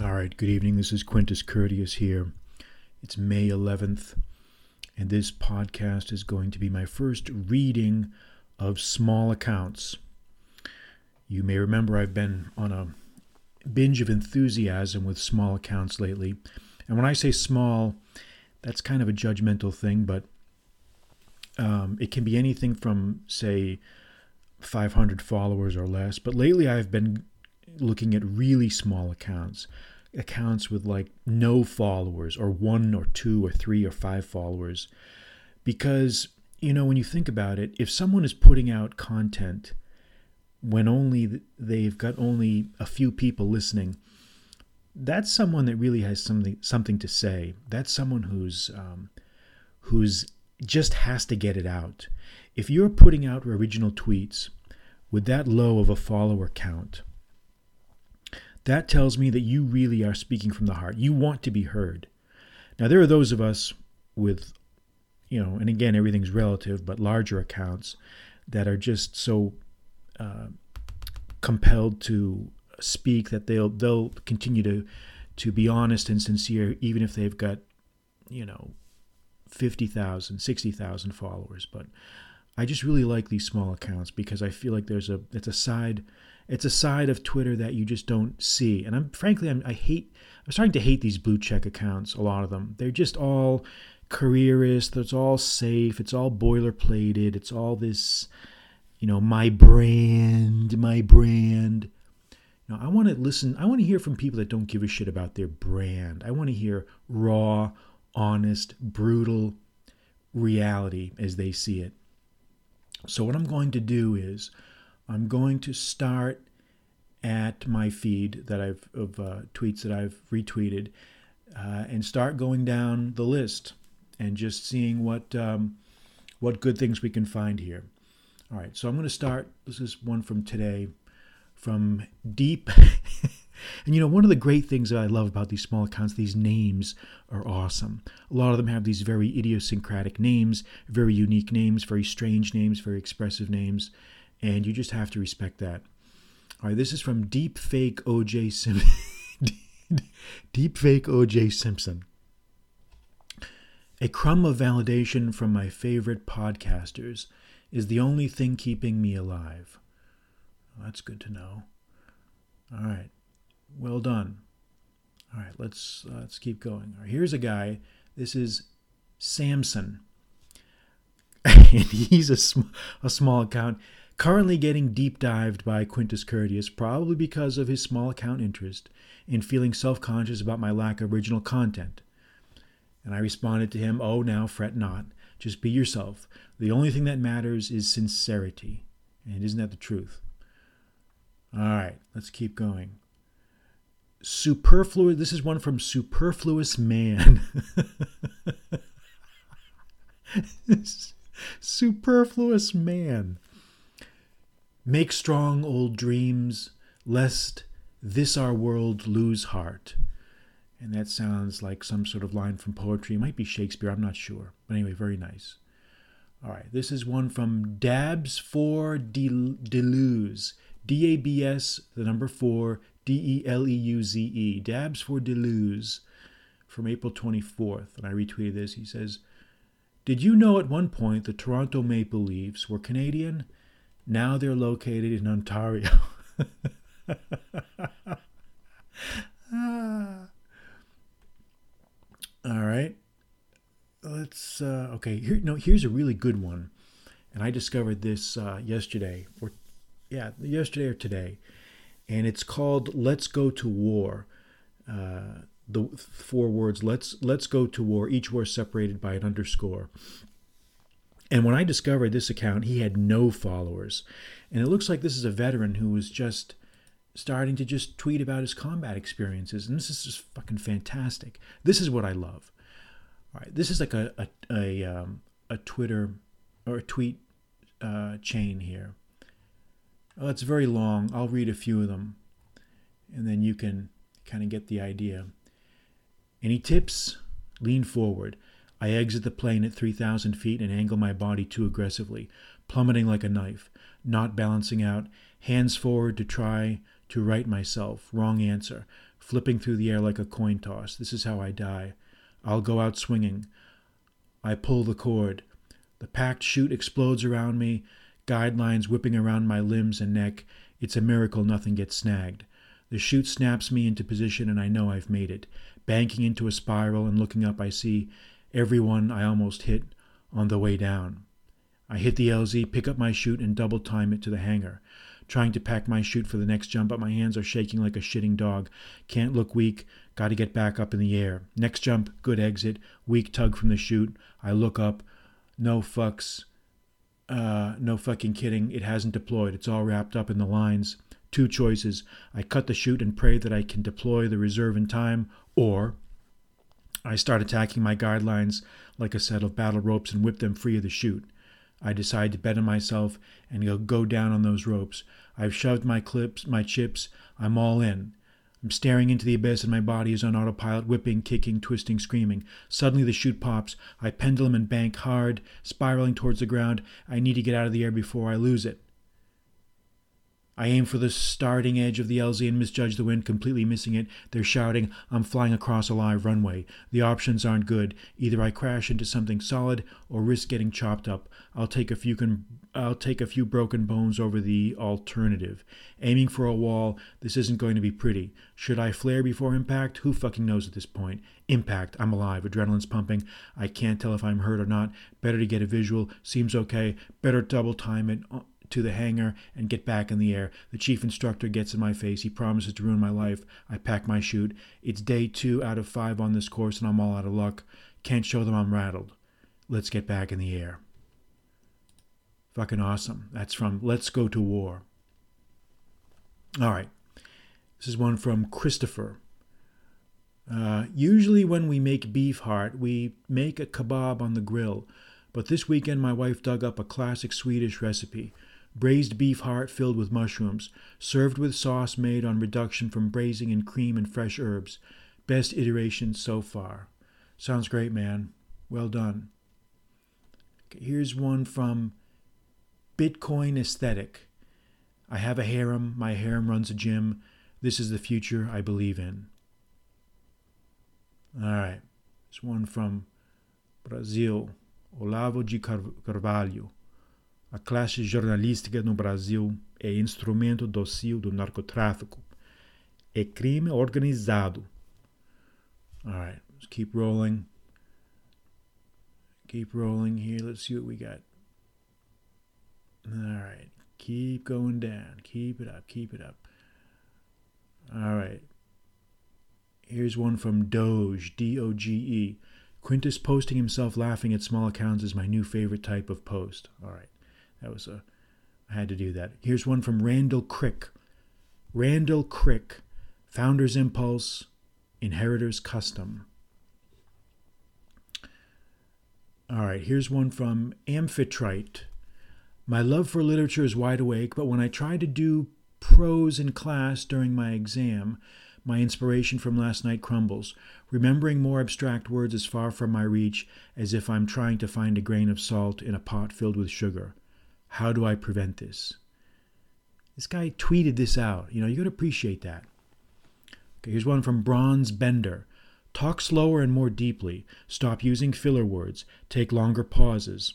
All right, good evening. This is Quintus Curtius here. It's May 11th, and this podcast is going to be my first reading of small accounts. You may remember I've been on a binge of enthusiasm with small accounts lately. And when I say small, that's kind of a judgmental thing, but um, it can be anything from, say, 500 followers or less. But lately I've been looking at really small accounts, accounts with like no followers or one or two or three or five followers. Because, you know, when you think about it, if someone is putting out content when only they've got only a few people listening, that's someone that really has something something to say. That's someone who's um, who's just has to get it out. If you're putting out original tweets with that low of a follower count, that tells me that you really are speaking from the heart. You want to be heard. Now, there are those of us with, you know, and again, everything's relative, but larger accounts that are just so uh, compelled to speak that they'll they'll continue to to be honest and sincere, even if they've got, you know, 50,000, 60,000 followers. But I just really like these small accounts because I feel like there's a it's a side it's a side of Twitter that you just don't see. And I'm frankly I'm, I hate I'm starting to hate these blue check accounts. A lot of them they're just all careerist. It's all safe. It's all boilerplated. It's all this, you know, my brand, my brand. Now I want to listen. I want to hear from people that don't give a shit about their brand. I want to hear raw, honest, brutal reality as they see it. So, what I'm going to do is I'm going to start at my feed that I've of uh, tweets that I've retweeted uh, and start going down the list and just seeing what um, what good things we can find here. All right, so I'm going to start. This is one from today from Deep And you know, one of the great things that I love about these small accounts, these names are awesome. A lot of them have these very idiosyncratic names, very unique names, very strange names, very expressive names, and you just have to respect that. All right, this is from Deep Fake OJ Simpson. Deep Fake OJ Simpson. A crumb of validation from my favorite podcasters is the only thing keeping me alive. Well, that's good to know. All right. Well done. All right, let's uh, let's keep going. Here's a guy. This is Samson, and he's a sm- a small account currently getting deep dived by Quintus Curtius, probably because of his small account interest and feeling self conscious about my lack of original content. And I responded to him, Oh, now fret not. Just be yourself. The only thing that matters is sincerity. And isn't that the truth? All right, let's keep going superfluous this is one from superfluous man. Superfluous man. Make strong old dreams lest this our world lose heart. And that sounds like some sort of line from poetry. It might be shakespeare i'm not sure. But anyway very nice. All right this is one from dabs for deleuze. D-a-b-s the number four D E L E U Z E, Dabs for Deleuze, from April 24th. And I retweeted this. He says, Did you know at one point the Toronto Maple Leafs were Canadian? Now they're located in Ontario. All right. Let's, uh, okay, here, no, here's a really good one. And I discovered this uh, yesterday, or yeah, yesterday or today and it's called "Let's Go to War." Uh, the four words "Let's Let's Go to War." Each word separated by an underscore. And when I discovered this account, he had no followers, and it looks like this is a veteran who was just starting to just tweet about his combat experiences, and this is just fucking fantastic. This is what I love. All right, this is like a a a, um, a Twitter or a tweet uh, chain here. Well, it's very long. I'll read a few of them, and then you can kind of get the idea. Any tips? Lean forward. I exit the plane at 3,000 feet and angle my body too aggressively, plummeting like a knife, not balancing out, hands forward to try to right myself. Wrong answer. flipping through the air like a coin toss. This is how I die. I'll go out swinging. I pull the cord. The packed chute explodes around me, guidelines whipping around my limbs and neck. It's a miracle nothing gets snagged. The chute snaps me into position, and I know I've made it. Banking into a spiral and looking up, I see everyone I almost hit on the way down. I hit the LZ, pick up my chute, and double time it to the hangar. Trying to pack my chute for the next jump, but my hands are shaking like a shitting dog. Can't look weak, gotta get back up in the air. Next jump, good exit, weak tug from the chute. I look up, no fucks, uh, no fucking kidding, it hasn't deployed. It's all wrapped up in the lines. Two choices. I cut the chute and pray that I can deploy the reserve in time, or I start attacking my guidelines like a set of battle ropes and whip them free of the chute. I decide to bet on myself and go go down on those ropes. I've shoved my clips, my chips. I'm all in. I'm staring into the abyss and my body is on autopilot, whipping, kicking, twisting, screaming. Suddenly the chute pops. I pendulum and bank hard, spiraling towards the ground. I need to get out of the air before I lose it. I aim for the starting edge of the LZ and misjudge the wind, completely missing it. They're shouting, I'm flying across a live runway. The options aren't good. Either I crash into something solid or risk getting chopped up. I'll take a few con- I'll take a few broken bones over the alternative. Aiming for a wall, this isn't going to be pretty. Should I flare before impact? Who fucking knows at this point? Impact, I'm alive, adrenaline's pumping. I can't tell if I'm hurt or not. Better to get a visual, seems okay. Better double time it uh, to the hangar and get back in the air. The chief instructor gets in my face. He promises to ruin my life. I pack my chute. It's day two out of five on this course, and I'm all out of luck. Can't show them I'm rattled. Let's get back in the air. Fucking awesome. That's from Let's Go to War. All right. This is one from Christopher. Uh, usually, when we make beef heart, we make a kebab on the grill. But this weekend, my wife dug up a classic Swedish recipe braised beef heart filled with mushrooms, served with sauce made on reduction from braising in cream and fresh herbs. Best iteration so far. Sounds great, man. Well done. Here's one from Bitcoin Aesthetic. I have a harem. My harem runs a gym. This is the future I believe in. All right. There's one from Brazil. Olavo de Carvalho. A classe jornalística no Brasil é instrumento docil do narcotráfico. É crime organizado. All right, let's keep rolling. Keep rolling here. Let's see what we got. All right, keep going down. Keep it up. Keep it up. All right. Here's one from Doge, D O G E. Quintus posting himself laughing at small accounts is my new favorite type of post. All right. That was a, I had to do that. Here's one from Randall Crick. Randall Crick, Founder's Impulse, Inheritor's Custom. All right, here's one from Amphitrite. My love for literature is wide awake, but when I try to do prose in class during my exam, my inspiration from last night crumbles. Remembering more abstract words is far from my reach, as if I'm trying to find a grain of salt in a pot filled with sugar. How do I prevent this? This guy tweeted this out. You know, you got to appreciate that. Okay, here's one from Bronze Bender. Talk slower and more deeply. Stop using filler words. Take longer pauses.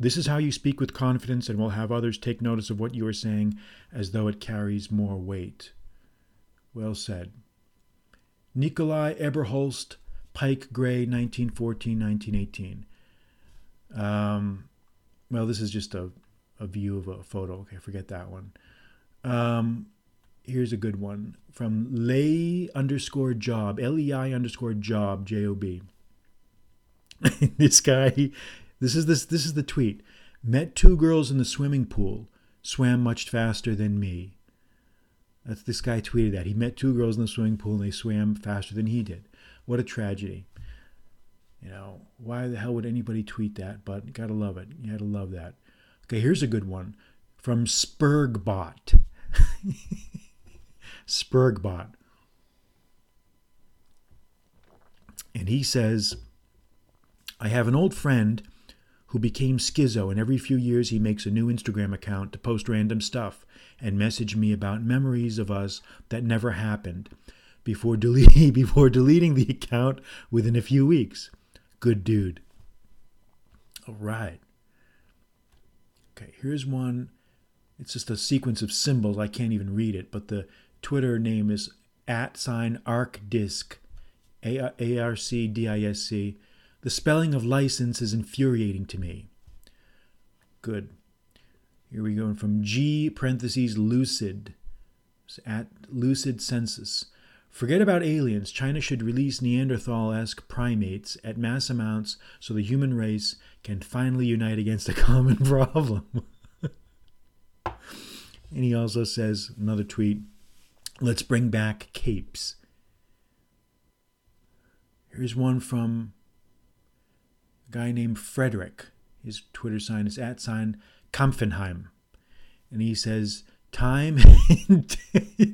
This is how you speak with confidence and will have others take notice of what you are saying as though it carries more weight. Well said. Nikolai Eberholst, Pike Gray, 1914 1918. Um, well, this is just a, a view of a photo. Okay, forget that one. Um, here's a good one from lay underscore job, L E I underscore job, J O B. this guy, this is this this is the tweet. Met two girls in the swimming pool, swam much faster than me. That's this guy tweeted that. He met two girls in the swimming pool and they swam faster than he did. What a tragedy. You know, why the hell would anybody tweet that? But gotta love it. You gotta love that. Okay, here's a good one from Spurgbot. Spurgbot. And he says, I have an old friend who became schizo, and every few years he makes a new Instagram account to post random stuff and message me about memories of us that never happened. before, delete, before deleting the account within a few weeks. Good dude. All right. Okay, here's one. It's just a sequence of symbols. I can't even read it, but the Twitter name is at sign arcdisc, A R C D I S C. The spelling of license is infuriating to me. Good. Here we go from G parentheses lucid at lucid census. Forget about aliens. China should release Neanderthal esque primates at mass amounts so the human race can finally unite against a common problem. and he also says, another tweet, let's bring back capes. Here's one from a guy named Frederick. His Twitter sign is at sign Kampfenheim. And he says, Time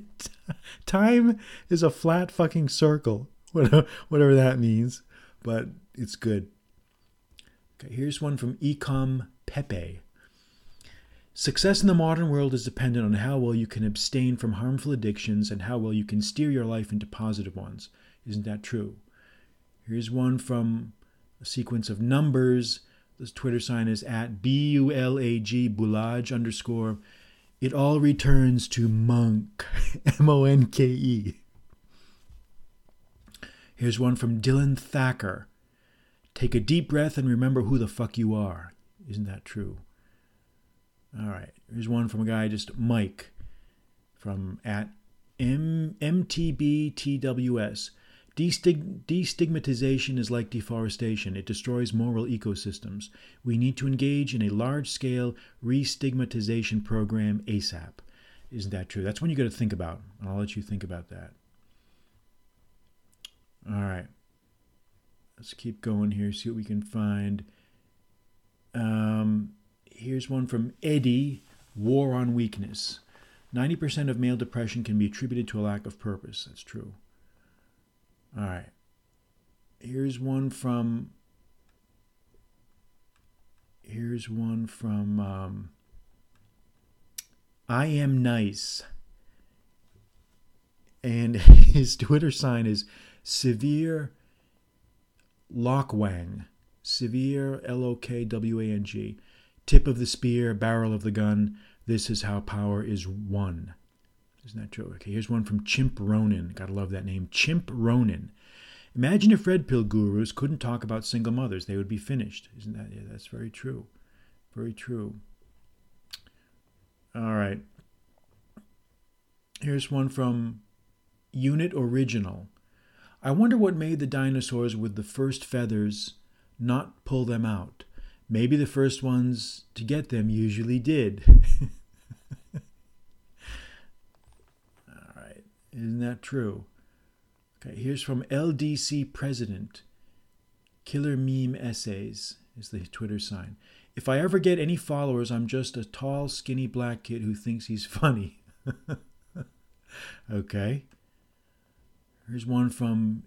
time is a flat fucking circle, whatever that means, but it's good. Okay, here's one from Ecom Pepe. Success in the modern world is dependent on how well you can abstain from harmful addictions and how well you can steer your life into positive ones. Isn't that true? Here's one from a sequence of numbers. This Twitter sign is at B U L A G Bulage underscore it all returns to Monk, M O N K E. Here's one from Dylan Thacker. Take a deep breath and remember who the fuck you are. Isn't that true? All right. Here's one from a guy, just Mike, from at M- MTBTWS. Destig- destigmatization is like deforestation, it destroys moral ecosystems. We need to engage in a large scale restigmatization program ASAP. Isn't that true? That's one you got to think about. I'll let you think about that. All right. Let's keep going here, see what we can find. Um, here's one from Eddie War on Weakness. 90% of male depression can be attributed to a lack of purpose. That's true. All right. Here's one from. Here's one from. Um, I am nice. And his Twitter sign is Severe Lokwang. Severe L O K W A N G. Tip of the spear, barrel of the gun. This is how power is won. Isn't that true? Okay, here's one from Chimp Ronin. Gotta love that name. Chimp Ronin. Imagine if red pill gurus couldn't talk about single mothers. They would be finished. Isn't that? Yeah, that's very true. Very true. All right. Here's one from Unit Original. I wonder what made the dinosaurs with the first feathers not pull them out. Maybe the first ones to get them usually did. Isn't that true? Okay, here's from LDC President. Killer Meme Essays is the Twitter sign. If I ever get any followers, I'm just a tall, skinny black kid who thinks he's funny. okay. Here's one from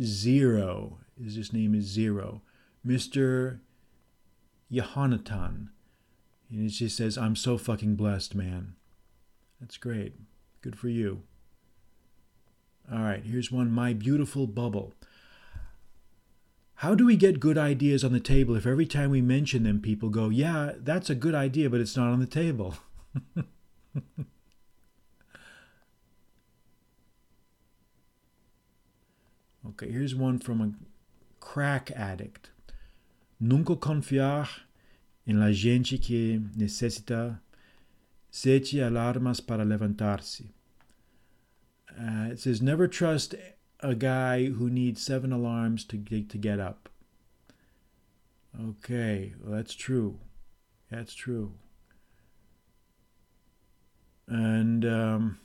Zero. His name is Zero. Mr. Yahonatan. And just says, I'm so fucking blessed, man. That's great. Good for you. All right, here's one My Beautiful Bubble. How do we get good ideas on the table if every time we mention them, people go, Yeah, that's a good idea, but it's not on the table? okay, here's one from a crack addict. Nunca confiar en la gente que necesita sete alarmas para levantar-se. Uh, it says, never trust a guy who needs seven alarms to get, to get up. Okay, well, that's true. That's true. And um,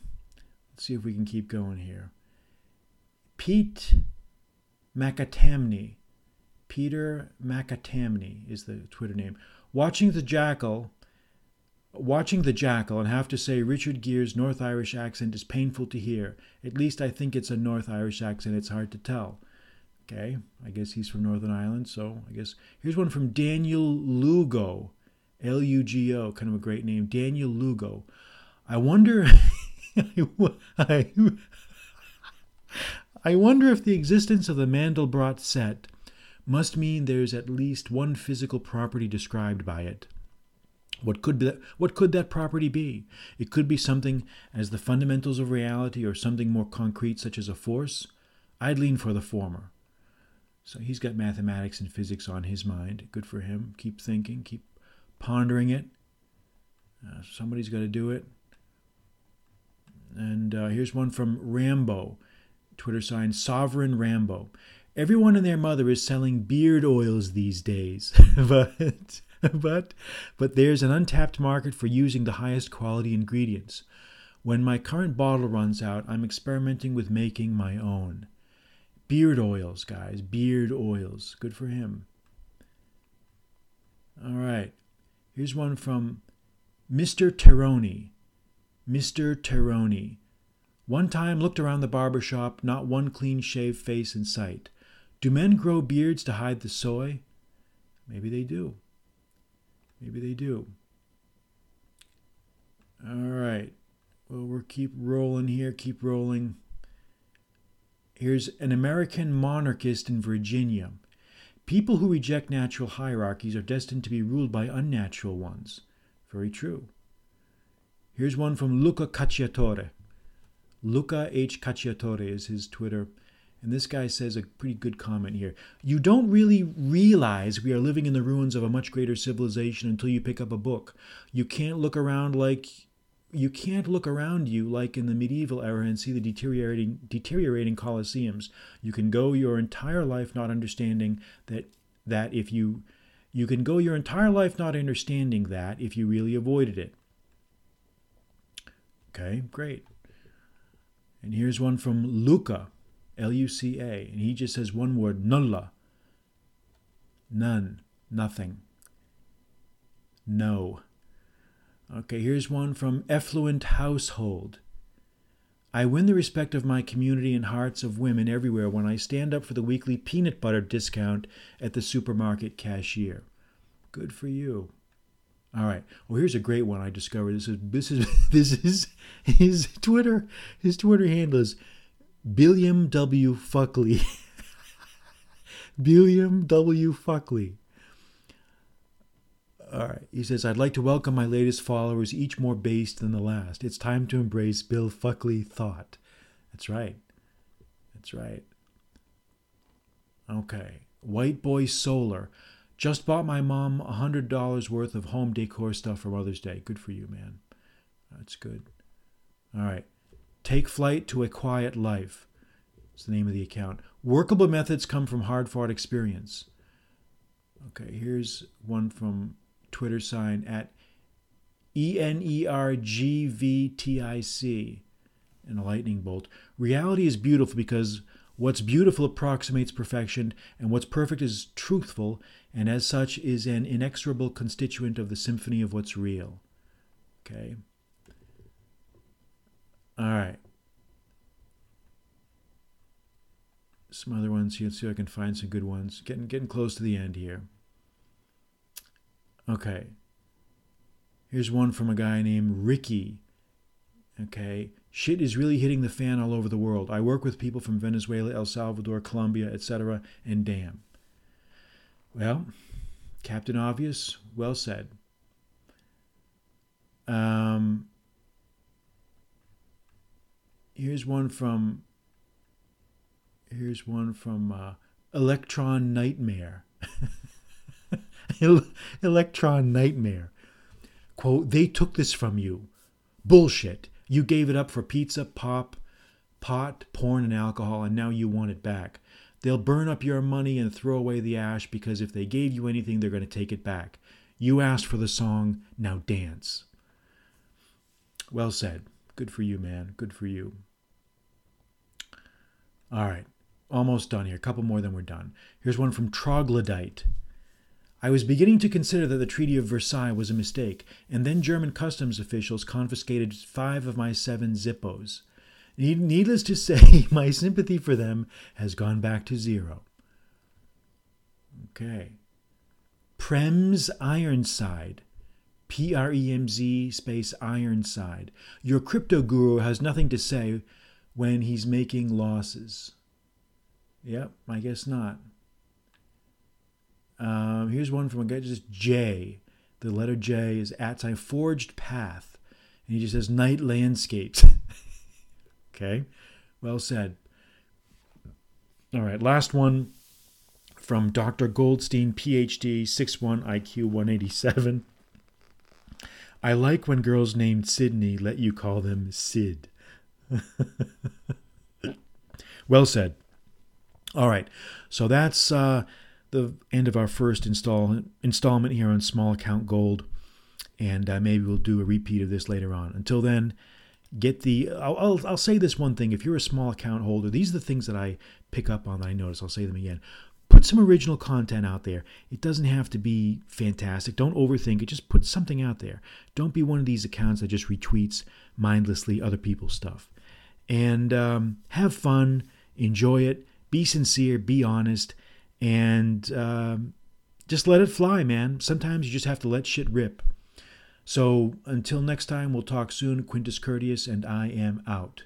let's see if we can keep going here. Pete Macatamney. Peter Macatamney is the Twitter name. Watching the Jackal Watching The Jackal, and have to say Richard Gere's North Irish accent is painful to hear. At least I think it's a North Irish accent, it's hard to tell. Okay, I guess he's from Northern Ireland, so I guess. Here's one from Daniel Lugo. L U G O, kind of a great name. Daniel Lugo. I wonder. I, I wonder if the existence of the Mandelbrot set must mean there's at least one physical property described by it. What could, that, what could that property be? It could be something as the fundamentals of reality or something more concrete, such as a force. I'd lean for the former. So he's got mathematics and physics on his mind. Good for him. Keep thinking, keep pondering it. Uh, somebody's got to do it. And uh, here's one from Rambo, Twitter sign Sovereign Rambo. Everyone and their mother is selling beard oils these days, but but but there's an untapped market for using the highest quality ingredients. When my current bottle runs out, I'm experimenting with making my own. Beard oils, guys, beard oils. Good for him. All right. Here's one from Mr. Teroni. Mr. Teroni. One time looked around the barber shop, not one clean shaved face in sight. Do men grow beards to hide the soy? Maybe they do. Maybe they do. All right. Well, we'll keep rolling here, keep rolling. Here's an American monarchist in Virginia. People who reject natural hierarchies are destined to be ruled by unnatural ones. Very true. Here's one from Luca Cacciatore. Luca H. Cacciatore is his Twitter. And this guy says a pretty good comment here. You don't really realize we are living in the ruins of a much greater civilization until you pick up a book. You can't look around like you can't look around you like in the medieval era and see the deteriorating deteriorating colosseums. You can go your entire life not understanding that that if you you can go your entire life not understanding that if you really avoided it. Okay, great. And here's one from Luca. L U C A, and he just says one word, nulla. None, nothing. No. Okay, here's one from Effluent Household. I win the respect of my community and hearts of women everywhere when I stand up for the weekly peanut butter discount at the supermarket cashier. Good for you. All right. Well, here's a great one I discovered. This is this is this is his Twitter. His Twitter handle is Billiam W. Fuckley. Billiam W. Fuckley. All right. He says, I'd like to welcome my latest followers, each more based than the last. It's time to embrace Bill Fuckley thought. That's right. That's right. Okay. White Boy Solar. Just bought my mom $100 worth of home decor stuff for Mother's Day. Good for you, man. That's good. All right. Take Flight to a Quiet Life. It's the name of the account. Workable methods come from hard fought experience. Okay, here's one from Twitter sign at E N E R G V T I C and a lightning bolt. Reality is beautiful because what's beautiful approximates perfection, and what's perfect is truthful, and as such is an inexorable constituent of the symphony of what's real. Okay. All right. Some other ones here. Let's see if I can find some good ones. Getting getting close to the end here. Okay. Here's one from a guy named Ricky. Okay. Shit is really hitting the fan all over the world. I work with people from Venezuela, El Salvador, Colombia, etc., and damn. Well, Captain Obvious, well said. Um, here's one from here's one from uh, Electron Nightmare. Electron Nightmare. Quote, they took this from you. Bullshit. You gave it up for pizza, pop, pot, porn, and alcohol, and now you want it back. They'll burn up your money and throw away the ash because if they gave you anything, they're going to take it back. You asked for the song, now dance. Well said. Good for you, man. Good for you. All right, almost done here. A couple more, then we're done. Here's one from Troglodyte. I was beginning to consider that the Treaty of Versailles was a mistake, and then German customs officials confiscated five of my seven Zippos. Needless to say, my sympathy for them has gone back to zero. Okay. Premz Ironside. P R E M Z space Ironside. Your crypto guru has nothing to say when he's making losses. Yep, I guess not. Um, here's one from a guy just J. The letter J is at sign forged path. And he just says night landscapes. okay, well said. All right, last one from Dr. Goldstein, PhD, 6'1 IQ 187. I like when girls named Sydney let you call them Sid. well said. All right, so that's uh, the end of our first install, installment here on Small Account Gold, and uh, maybe we'll do a repeat of this later on. Until then, get the. I'll, I'll, I'll say this one thing: if you're a small account holder, these are the things that I pick up on. That I notice. I'll say them again put some original content out there. It doesn't have to be fantastic. Don't overthink it. Just put something out there. Don't be one of these accounts that just retweets mindlessly other people's stuff. And um, have fun, enjoy it, be sincere, be honest, and um, just let it fly, man. Sometimes you just have to let shit rip. So until next time, we'll talk soon. Quintus Curtius, and I am out.